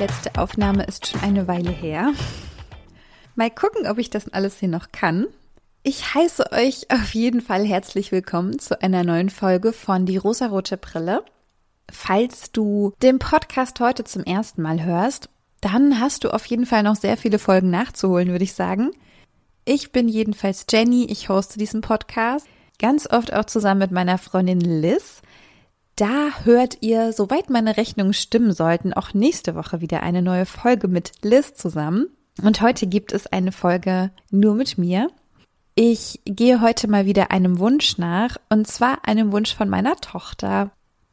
letzte Aufnahme ist schon eine Weile her. Mal gucken, ob ich das alles hier noch kann. Ich heiße euch auf jeden Fall herzlich willkommen zu einer neuen Folge von Die rosarote Brille. Falls du den Podcast heute zum ersten Mal hörst, dann hast du auf jeden Fall noch sehr viele Folgen nachzuholen, würde ich sagen. Ich bin jedenfalls Jenny, ich hoste diesen Podcast, ganz oft auch zusammen mit meiner Freundin Liz. Da hört ihr, soweit meine Rechnungen stimmen sollten, auch nächste Woche wieder eine neue Folge mit Liz zusammen. Und heute gibt es eine Folge nur mit mir. Ich gehe heute mal wieder einem Wunsch nach, und zwar einem Wunsch von meiner Tochter.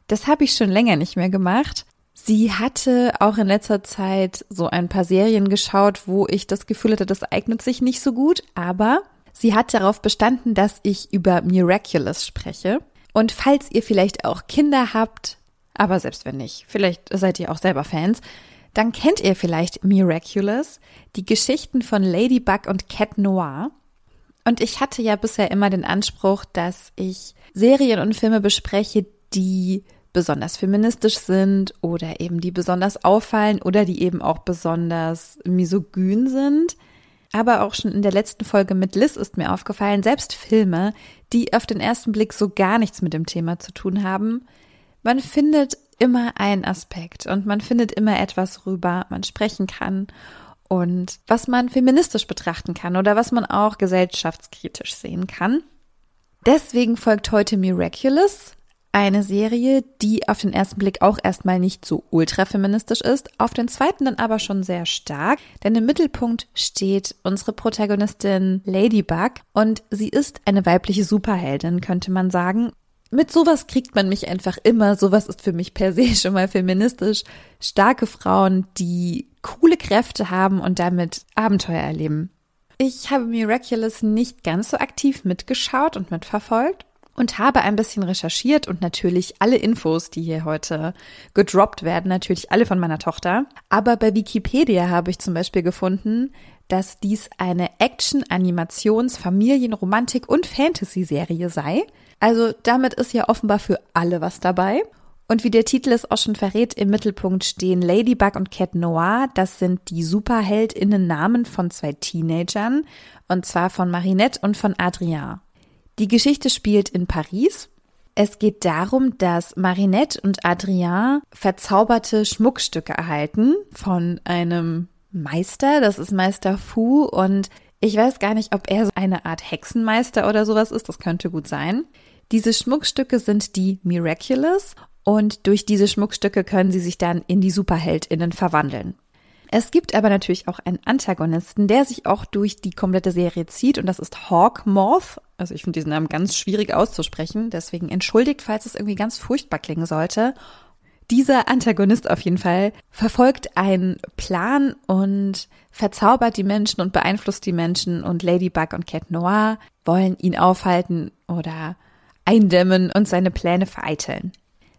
Das habe ich schon länger nicht mehr gemacht. Sie hatte auch in letzter Zeit so ein paar Serien geschaut, wo ich das Gefühl hatte, das eignet sich nicht so gut, aber sie hat darauf bestanden, dass ich über Miraculous spreche. Und falls ihr vielleicht auch Kinder habt, aber selbst wenn nicht, vielleicht seid ihr auch selber Fans, dann kennt ihr vielleicht Miraculous, die Geschichten von Ladybug und Cat Noir. Und ich hatte ja bisher immer den Anspruch, dass ich Serien und Filme bespreche, die besonders feministisch sind oder eben die besonders auffallen oder die eben auch besonders misogyn sind. Aber auch schon in der letzten Folge mit Liz ist mir aufgefallen, selbst Filme, die auf den ersten Blick so gar nichts mit dem Thema zu tun haben, man findet immer einen Aspekt und man findet immer etwas, worüber man sprechen kann und was man feministisch betrachten kann oder was man auch gesellschaftskritisch sehen kann. Deswegen folgt heute Miraculous, eine Serie, die auf den ersten Blick auch erstmal nicht so ultrafeministisch ist, auf den zweiten dann aber schon sehr stark, denn im Mittelpunkt steht unsere Protagonistin Ladybug und sie ist eine weibliche Superheldin, könnte man sagen. Mit sowas kriegt man mich einfach immer. Sowas ist für mich per se schon mal feministisch. Starke Frauen, die coole Kräfte haben und damit Abenteuer erleben. Ich habe Miraculous nicht ganz so aktiv mitgeschaut und mitverfolgt und habe ein bisschen recherchiert und natürlich alle Infos, die hier heute gedroppt werden, natürlich alle von meiner Tochter. Aber bei Wikipedia habe ich zum Beispiel gefunden, dass dies eine Action-, Animations-, Familien-, Romantik- und Fantasy-Serie sei. Also damit ist ja offenbar für alle was dabei. Und wie der Titel es auch schon verrät, im Mittelpunkt stehen Ladybug und Cat Noir. Das sind die Superheldinnen-Namen von zwei Teenagern. Und zwar von Marinette und von Adrien. Die Geschichte spielt in Paris. Es geht darum, dass Marinette und Adrien verzauberte Schmuckstücke erhalten von einem Meister. Das ist Meister Fu und ich weiß gar nicht, ob er so eine Art Hexenmeister oder sowas ist. Das könnte gut sein. Diese Schmuckstücke sind die Miraculous und durch diese Schmuckstücke können sie sich dann in die Superheldinnen verwandeln. Es gibt aber natürlich auch einen Antagonisten, der sich auch durch die komplette Serie zieht und das ist Hawk Moth. Also ich finde diesen Namen ganz schwierig auszusprechen, deswegen entschuldigt, falls es irgendwie ganz furchtbar klingen sollte. Dieser Antagonist auf jeden Fall verfolgt einen Plan und verzaubert die Menschen und beeinflusst die Menschen und Ladybug und Cat Noir wollen ihn aufhalten oder eindämmen und seine Pläne vereiteln.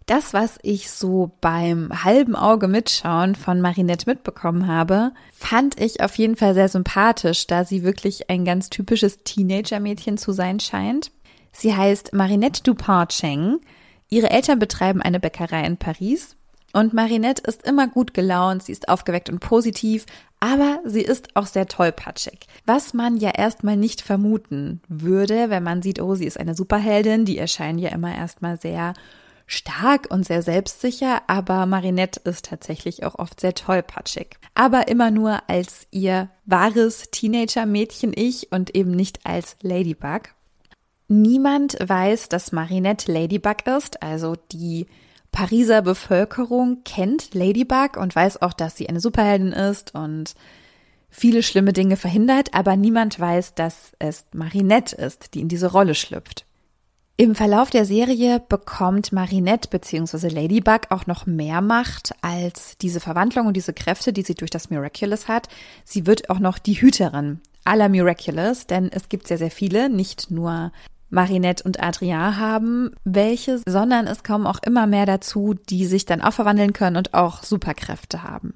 Das, was ich so beim halben Auge mitschauen von Marinette mitbekommen habe, fand ich auf jeden Fall sehr sympathisch, da sie wirklich ein ganz typisches Teenager-Mädchen zu sein scheint. Sie heißt Marinette Dupont Cheng. Ihre Eltern betreiben eine Bäckerei in Paris und Marinette ist immer gut gelaunt, sie ist aufgeweckt und positiv, aber sie ist auch sehr tollpatschig. Was man ja erstmal nicht vermuten würde, wenn man sieht, oh, sie ist eine Superheldin, die erscheinen ja immer erstmal sehr stark und sehr selbstsicher, aber Marinette ist tatsächlich auch oft sehr tollpatschig. Aber immer nur als ihr wahres Teenager-Mädchen-Ich und eben nicht als Ladybug. Niemand weiß, dass Marinette Ladybug ist, also die Pariser Bevölkerung kennt Ladybug und weiß auch, dass sie eine Superheldin ist und viele schlimme Dinge verhindert, aber niemand weiß, dass es Marinette ist, die in diese Rolle schlüpft. Im Verlauf der Serie bekommt Marinette bzw. Ladybug auch noch mehr Macht als diese Verwandlung und diese Kräfte, die sie durch das Miraculous hat. Sie wird auch noch die Hüterin aller Miraculous, denn es gibt sehr, sehr viele, nicht nur Marinette und Adrien haben welche, sondern es kommen auch immer mehr dazu, die sich dann auch verwandeln können und auch Superkräfte haben.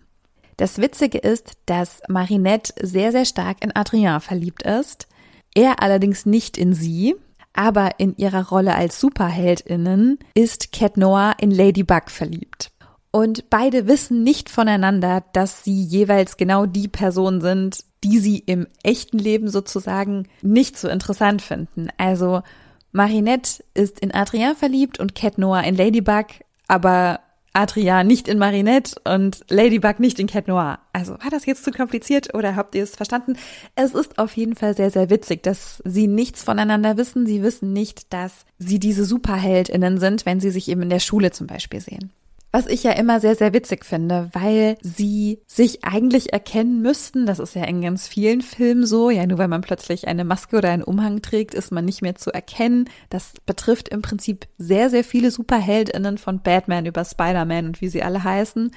Das Witzige ist, dass Marinette sehr, sehr stark in Adrien verliebt ist, er allerdings nicht in sie, aber in ihrer Rolle als Superheldinnen ist Cat Noir in Ladybug verliebt. Und beide wissen nicht voneinander, dass sie jeweils genau die Person sind, die sie im echten Leben sozusagen nicht so interessant finden. Also Marinette ist in Adrien verliebt und Cat Noir in Ladybug, aber Adrien nicht in Marinette und Ladybug nicht in Cat Noir. Also war das jetzt zu kompliziert oder habt ihr es verstanden? Es ist auf jeden Fall sehr, sehr witzig, dass sie nichts voneinander wissen. Sie wissen nicht, dass sie diese Superheldinnen sind, wenn sie sich eben in der Schule zum Beispiel sehen. Was ich ja immer sehr, sehr witzig finde, weil sie sich eigentlich erkennen müssten. Das ist ja in ganz vielen Filmen so. Ja, nur weil man plötzlich eine Maske oder einen Umhang trägt, ist man nicht mehr zu erkennen. Das betrifft im Prinzip sehr, sehr viele Superheldinnen von Batman über Spider-Man und wie sie alle heißen.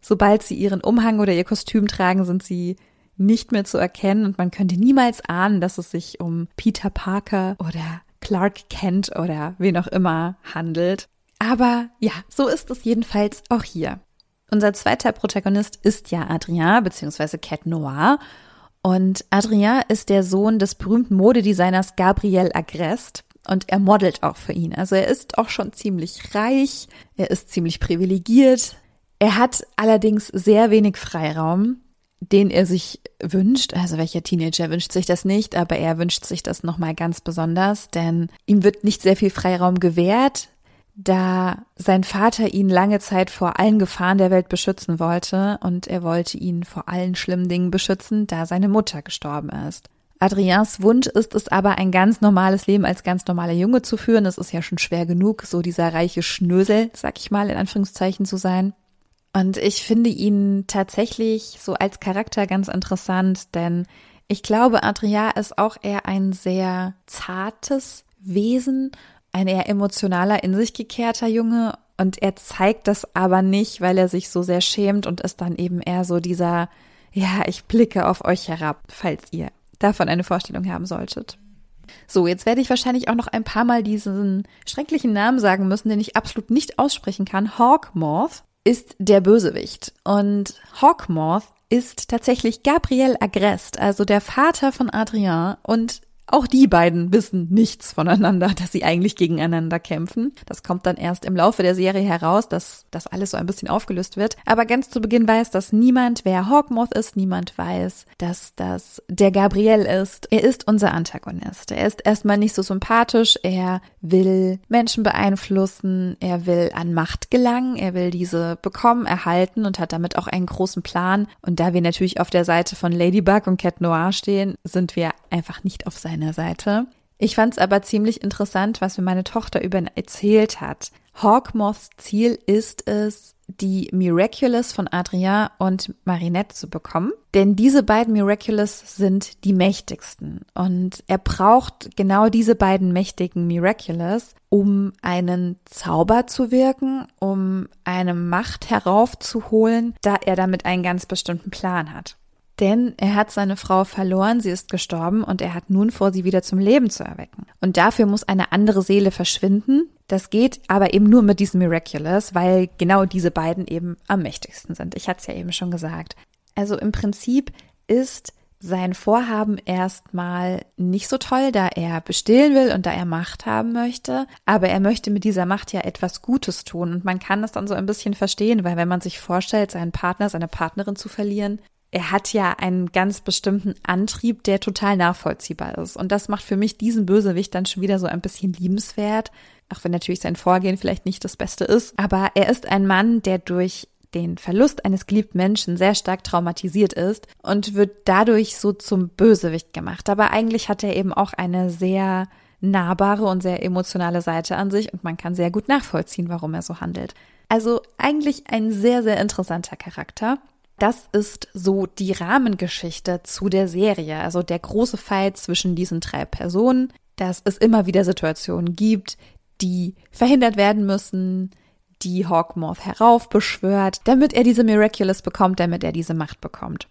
Sobald sie ihren Umhang oder ihr Kostüm tragen, sind sie nicht mehr zu erkennen und man könnte niemals ahnen, dass es sich um Peter Parker oder Clark Kent oder wen auch immer handelt. Aber ja, so ist es jedenfalls auch hier. Unser zweiter Protagonist ist ja Adrien bzw. Cat Noir. Und Adrien ist der Sohn des berühmten Modedesigners Gabriel Agreste und er modelt auch für ihn. Also er ist auch schon ziemlich reich, er ist ziemlich privilegiert. Er hat allerdings sehr wenig Freiraum, den er sich wünscht. Also welcher Teenager wünscht sich das nicht, aber er wünscht sich das nochmal ganz besonders, denn ihm wird nicht sehr viel Freiraum gewährt da sein Vater ihn lange Zeit vor allen Gefahren der Welt beschützen wollte und er wollte ihn vor allen schlimmen Dingen beschützen, da seine Mutter gestorben ist. Adriens Wunsch ist es aber, ein ganz normales Leben als ganz normaler Junge zu führen. Es ist ja schon schwer genug, so dieser reiche Schnösel, sag ich mal, in Anführungszeichen zu sein. Und ich finde ihn tatsächlich so als Charakter ganz interessant, denn ich glaube, Adria ist auch eher ein sehr zartes Wesen ein eher emotionaler, in sich gekehrter Junge und er zeigt das aber nicht, weil er sich so sehr schämt und ist dann eben eher so dieser, ja, ich blicke auf euch herab, falls ihr davon eine Vorstellung haben solltet. So, jetzt werde ich wahrscheinlich auch noch ein paar Mal diesen schrecklichen Namen sagen müssen, den ich absolut nicht aussprechen kann. Hawkmoth ist der Bösewicht und Hawkmoth ist tatsächlich Gabriel Agrest, also der Vater von Adrien und auch die beiden wissen nichts voneinander, dass sie eigentlich gegeneinander kämpfen. Das kommt dann erst im Laufe der Serie heraus, dass das alles so ein bisschen aufgelöst wird. Aber ganz zu Beginn weiß dass niemand, wer Hawkmoth ist. Niemand weiß, dass das der Gabriel ist. Er ist unser Antagonist. Er ist erstmal nicht so sympathisch. Er will Menschen beeinflussen. Er will an Macht gelangen. Er will diese bekommen, erhalten und hat damit auch einen großen Plan. Und da wir natürlich auf der Seite von Ladybug und Cat Noir stehen, sind wir einfach nicht auf seiner meiner Seite. Ich fand es aber ziemlich interessant, was mir meine Tochter über ihn erzählt hat. Hawkmoths Ziel ist es, die Miraculous von Adrien und Marinette zu bekommen. Denn diese beiden Miraculous sind die mächtigsten. Und er braucht genau diese beiden mächtigen Miraculous, um einen Zauber zu wirken, um eine Macht heraufzuholen, da er damit einen ganz bestimmten Plan hat. Denn er hat seine Frau verloren, sie ist gestorben und er hat nun vor, sie wieder zum Leben zu erwecken. Und dafür muss eine andere Seele verschwinden. Das geht aber eben nur mit diesem Miraculous, weil genau diese beiden eben am mächtigsten sind. Ich hatte es ja eben schon gesagt. Also im Prinzip ist sein Vorhaben erstmal nicht so toll, da er bestillen will und da er Macht haben möchte. Aber er möchte mit dieser Macht ja etwas Gutes tun. Und man kann das dann so ein bisschen verstehen, weil wenn man sich vorstellt, seinen Partner, seine Partnerin zu verlieren, er hat ja einen ganz bestimmten Antrieb, der total nachvollziehbar ist. Und das macht für mich diesen Bösewicht dann schon wieder so ein bisschen liebenswert. Auch wenn natürlich sein Vorgehen vielleicht nicht das Beste ist. Aber er ist ein Mann, der durch den Verlust eines geliebten Menschen sehr stark traumatisiert ist und wird dadurch so zum Bösewicht gemacht. Aber eigentlich hat er eben auch eine sehr nahbare und sehr emotionale Seite an sich und man kann sehr gut nachvollziehen, warum er so handelt. Also eigentlich ein sehr, sehr interessanter Charakter. Das ist so die Rahmengeschichte zu der Serie, also der große Fight zwischen diesen drei Personen, dass es immer wieder Situationen gibt, die verhindert werden müssen, die Hawkmoth heraufbeschwört, damit er diese Miraculous bekommt, damit er diese Macht bekommt.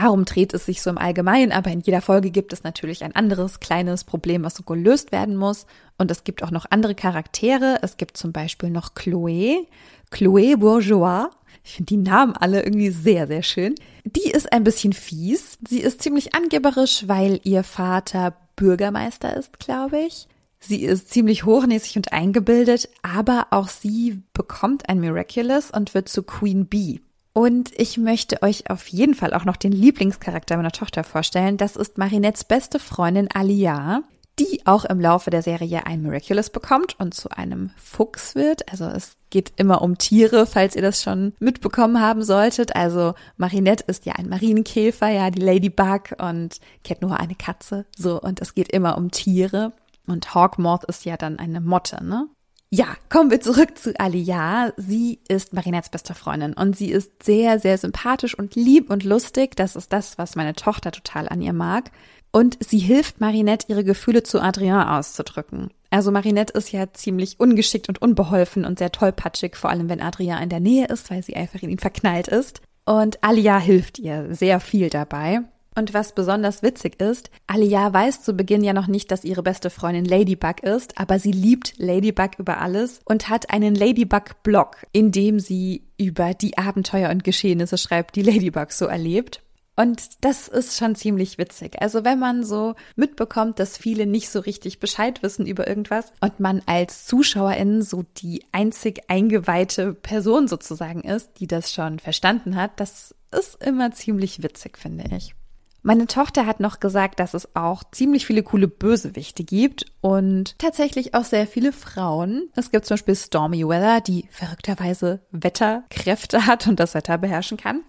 Darum dreht es sich so im Allgemeinen, aber in jeder Folge gibt es natürlich ein anderes kleines Problem, was so gelöst werden muss. Und es gibt auch noch andere Charaktere. Es gibt zum Beispiel noch Chloé, Chloé Bourgeois, ich finde die Namen alle irgendwie sehr, sehr schön. Die ist ein bisschen fies. Sie ist ziemlich angeberisch, weil ihr Vater Bürgermeister ist, glaube ich. Sie ist ziemlich hochnäsig und eingebildet, aber auch sie bekommt ein Miraculous und wird zu Queen Bee. Und ich möchte euch auf jeden Fall auch noch den Lieblingscharakter meiner Tochter vorstellen. Das ist Marinettes beste Freundin Alia, die auch im Laufe der Serie ein Miraculous bekommt und zu einem Fuchs wird. Also es geht immer um Tiere, falls ihr das schon mitbekommen haben solltet. Also Marinette ist ja ein Marienkäfer, ja, die Ladybug und Cat Noir eine Katze. So, und es geht immer um Tiere. Und Hawkmoth ist ja dann eine Motte, ne? Ja, kommen wir zurück zu Alia. Sie ist Marinettes beste Freundin und sie ist sehr, sehr sympathisch und lieb und lustig. Das ist das, was meine Tochter total an ihr mag. Und sie hilft Marinette, ihre Gefühle zu Adrien auszudrücken. Also Marinette ist ja ziemlich ungeschickt und unbeholfen und sehr tollpatschig, vor allem wenn Adrien in der Nähe ist, weil sie einfach in ihn verknallt ist. Und Alia hilft ihr sehr viel dabei. Und was besonders witzig ist, Alia weiß zu Beginn ja noch nicht, dass ihre beste Freundin Ladybug ist, aber sie liebt Ladybug über alles und hat einen Ladybug-Blog, in dem sie über die Abenteuer und Geschehnisse schreibt, die Ladybug so erlebt. Und das ist schon ziemlich witzig. Also wenn man so mitbekommt, dass viele nicht so richtig Bescheid wissen über irgendwas und man als Zuschauerin so die einzig eingeweihte Person sozusagen ist, die das schon verstanden hat, das ist immer ziemlich witzig, finde ich. Meine Tochter hat noch gesagt, dass es auch ziemlich viele coole Bösewichte gibt und tatsächlich auch sehr viele Frauen. Es gibt zum Beispiel Stormy Weather, die verrückterweise Wetterkräfte hat und das Wetter beherrschen kann.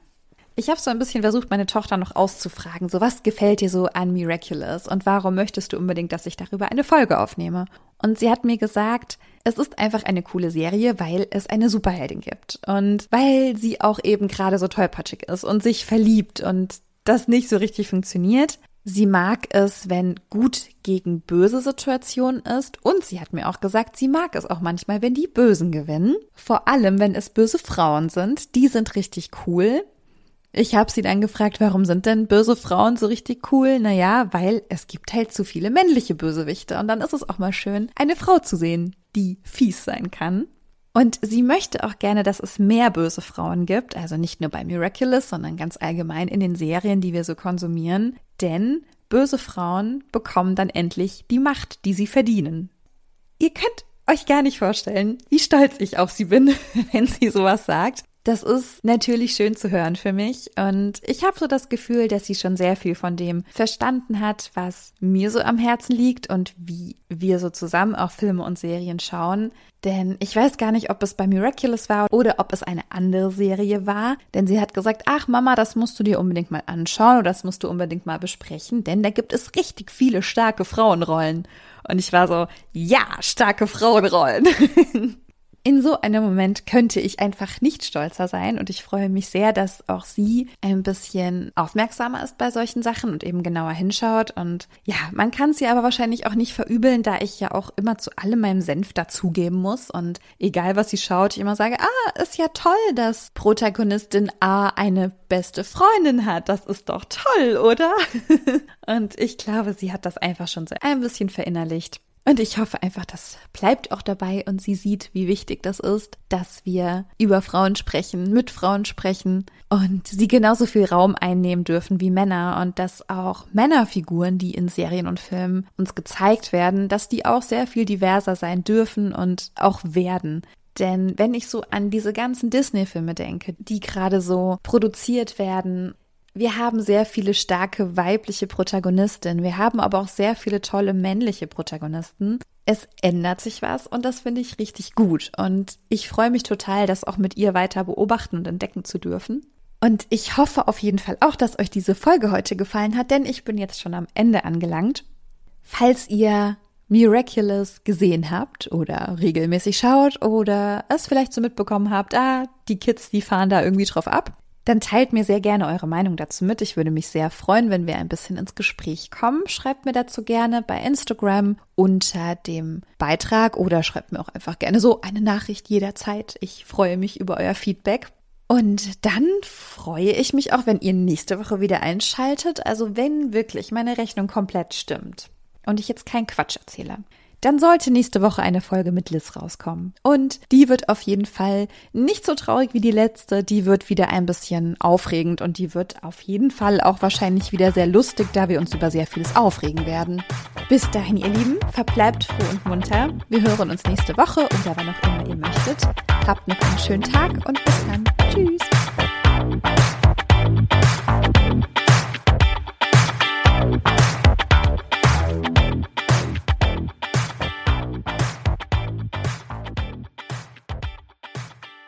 Ich habe so ein bisschen versucht, meine Tochter noch auszufragen, so was gefällt dir so an Miraculous und warum möchtest du unbedingt, dass ich darüber eine Folge aufnehme? Und sie hat mir gesagt, es ist einfach eine coole Serie, weil es eine Superheldin gibt und weil sie auch eben gerade so tollpatschig ist und sich verliebt und das nicht so richtig funktioniert. Sie mag es, wenn gut gegen böse Situation ist und sie hat mir auch gesagt, sie mag es auch manchmal, wenn die Bösen gewinnen. Vor allem, wenn es böse Frauen sind. Die sind richtig cool. Ich habe sie dann gefragt, warum sind denn böse Frauen so richtig cool? Naja, weil es gibt halt zu viele männliche Bösewichte und dann ist es auch mal schön, eine Frau zu sehen, die fies sein kann. Und sie möchte auch gerne, dass es mehr böse Frauen gibt, also nicht nur bei Miraculous, sondern ganz allgemein in den Serien, die wir so konsumieren, denn böse Frauen bekommen dann endlich die Macht, die sie verdienen. Ihr könnt euch gar nicht vorstellen, wie stolz ich auf sie bin, wenn sie sowas sagt. Das ist natürlich schön zu hören für mich und ich habe so das Gefühl, dass sie schon sehr viel von dem verstanden hat, was mir so am Herzen liegt und wie wir so zusammen auch Filme und Serien schauen. Denn ich weiß gar nicht, ob es bei Miraculous war oder ob es eine andere Serie war. Denn sie hat gesagt, ach Mama, das musst du dir unbedingt mal anschauen oder das musst du unbedingt mal besprechen, denn da gibt es richtig viele starke Frauenrollen. Und ich war so, ja, starke Frauenrollen. In so einem Moment könnte ich einfach nicht stolzer sein und ich freue mich sehr, dass auch sie ein bisschen aufmerksamer ist bei solchen Sachen und eben genauer hinschaut. Und ja, man kann sie aber wahrscheinlich auch nicht verübeln, da ich ja auch immer zu allem meinem Senf dazugeben muss und egal was sie schaut, ich immer sage, ah, ist ja toll, dass Protagonistin A eine beste Freundin hat. Das ist doch toll, oder? und ich glaube, sie hat das einfach schon so ein bisschen verinnerlicht. Und ich hoffe einfach, das bleibt auch dabei und sie sieht, wie wichtig das ist, dass wir über Frauen sprechen, mit Frauen sprechen und sie genauso viel Raum einnehmen dürfen wie Männer und dass auch Männerfiguren, die in Serien und Filmen uns gezeigt werden, dass die auch sehr viel diverser sein dürfen und auch werden. Denn wenn ich so an diese ganzen Disney-Filme denke, die gerade so produziert werden, wir haben sehr viele starke weibliche Protagonistinnen. Wir haben aber auch sehr viele tolle männliche Protagonisten. Es ändert sich was und das finde ich richtig gut. Und ich freue mich total, das auch mit ihr weiter beobachten und entdecken zu dürfen. Und ich hoffe auf jeden Fall auch, dass euch diese Folge heute gefallen hat, denn ich bin jetzt schon am Ende angelangt. Falls ihr Miraculous gesehen habt oder regelmäßig schaut oder es vielleicht so mitbekommen habt, ah, die Kids, die fahren da irgendwie drauf ab, dann teilt mir sehr gerne eure Meinung dazu mit. Ich würde mich sehr freuen, wenn wir ein bisschen ins Gespräch kommen. Schreibt mir dazu gerne bei Instagram unter dem Beitrag oder schreibt mir auch einfach gerne so eine Nachricht jederzeit. Ich freue mich über euer Feedback. Und dann freue ich mich auch, wenn ihr nächste Woche wieder einschaltet. Also wenn wirklich meine Rechnung komplett stimmt und ich jetzt keinen Quatsch erzähle dann sollte nächste Woche eine Folge mit Liz rauskommen. Und die wird auf jeden Fall nicht so traurig wie die letzte, die wird wieder ein bisschen aufregend und die wird auf jeden Fall auch wahrscheinlich wieder sehr lustig, da wir uns über sehr vieles aufregen werden. Bis dahin, ihr Lieben, verbleibt froh und munter. Wir hören uns nächste Woche oder wann auch immer ihr möchtet. Habt noch einen schönen Tag und bis dann. Tschüss.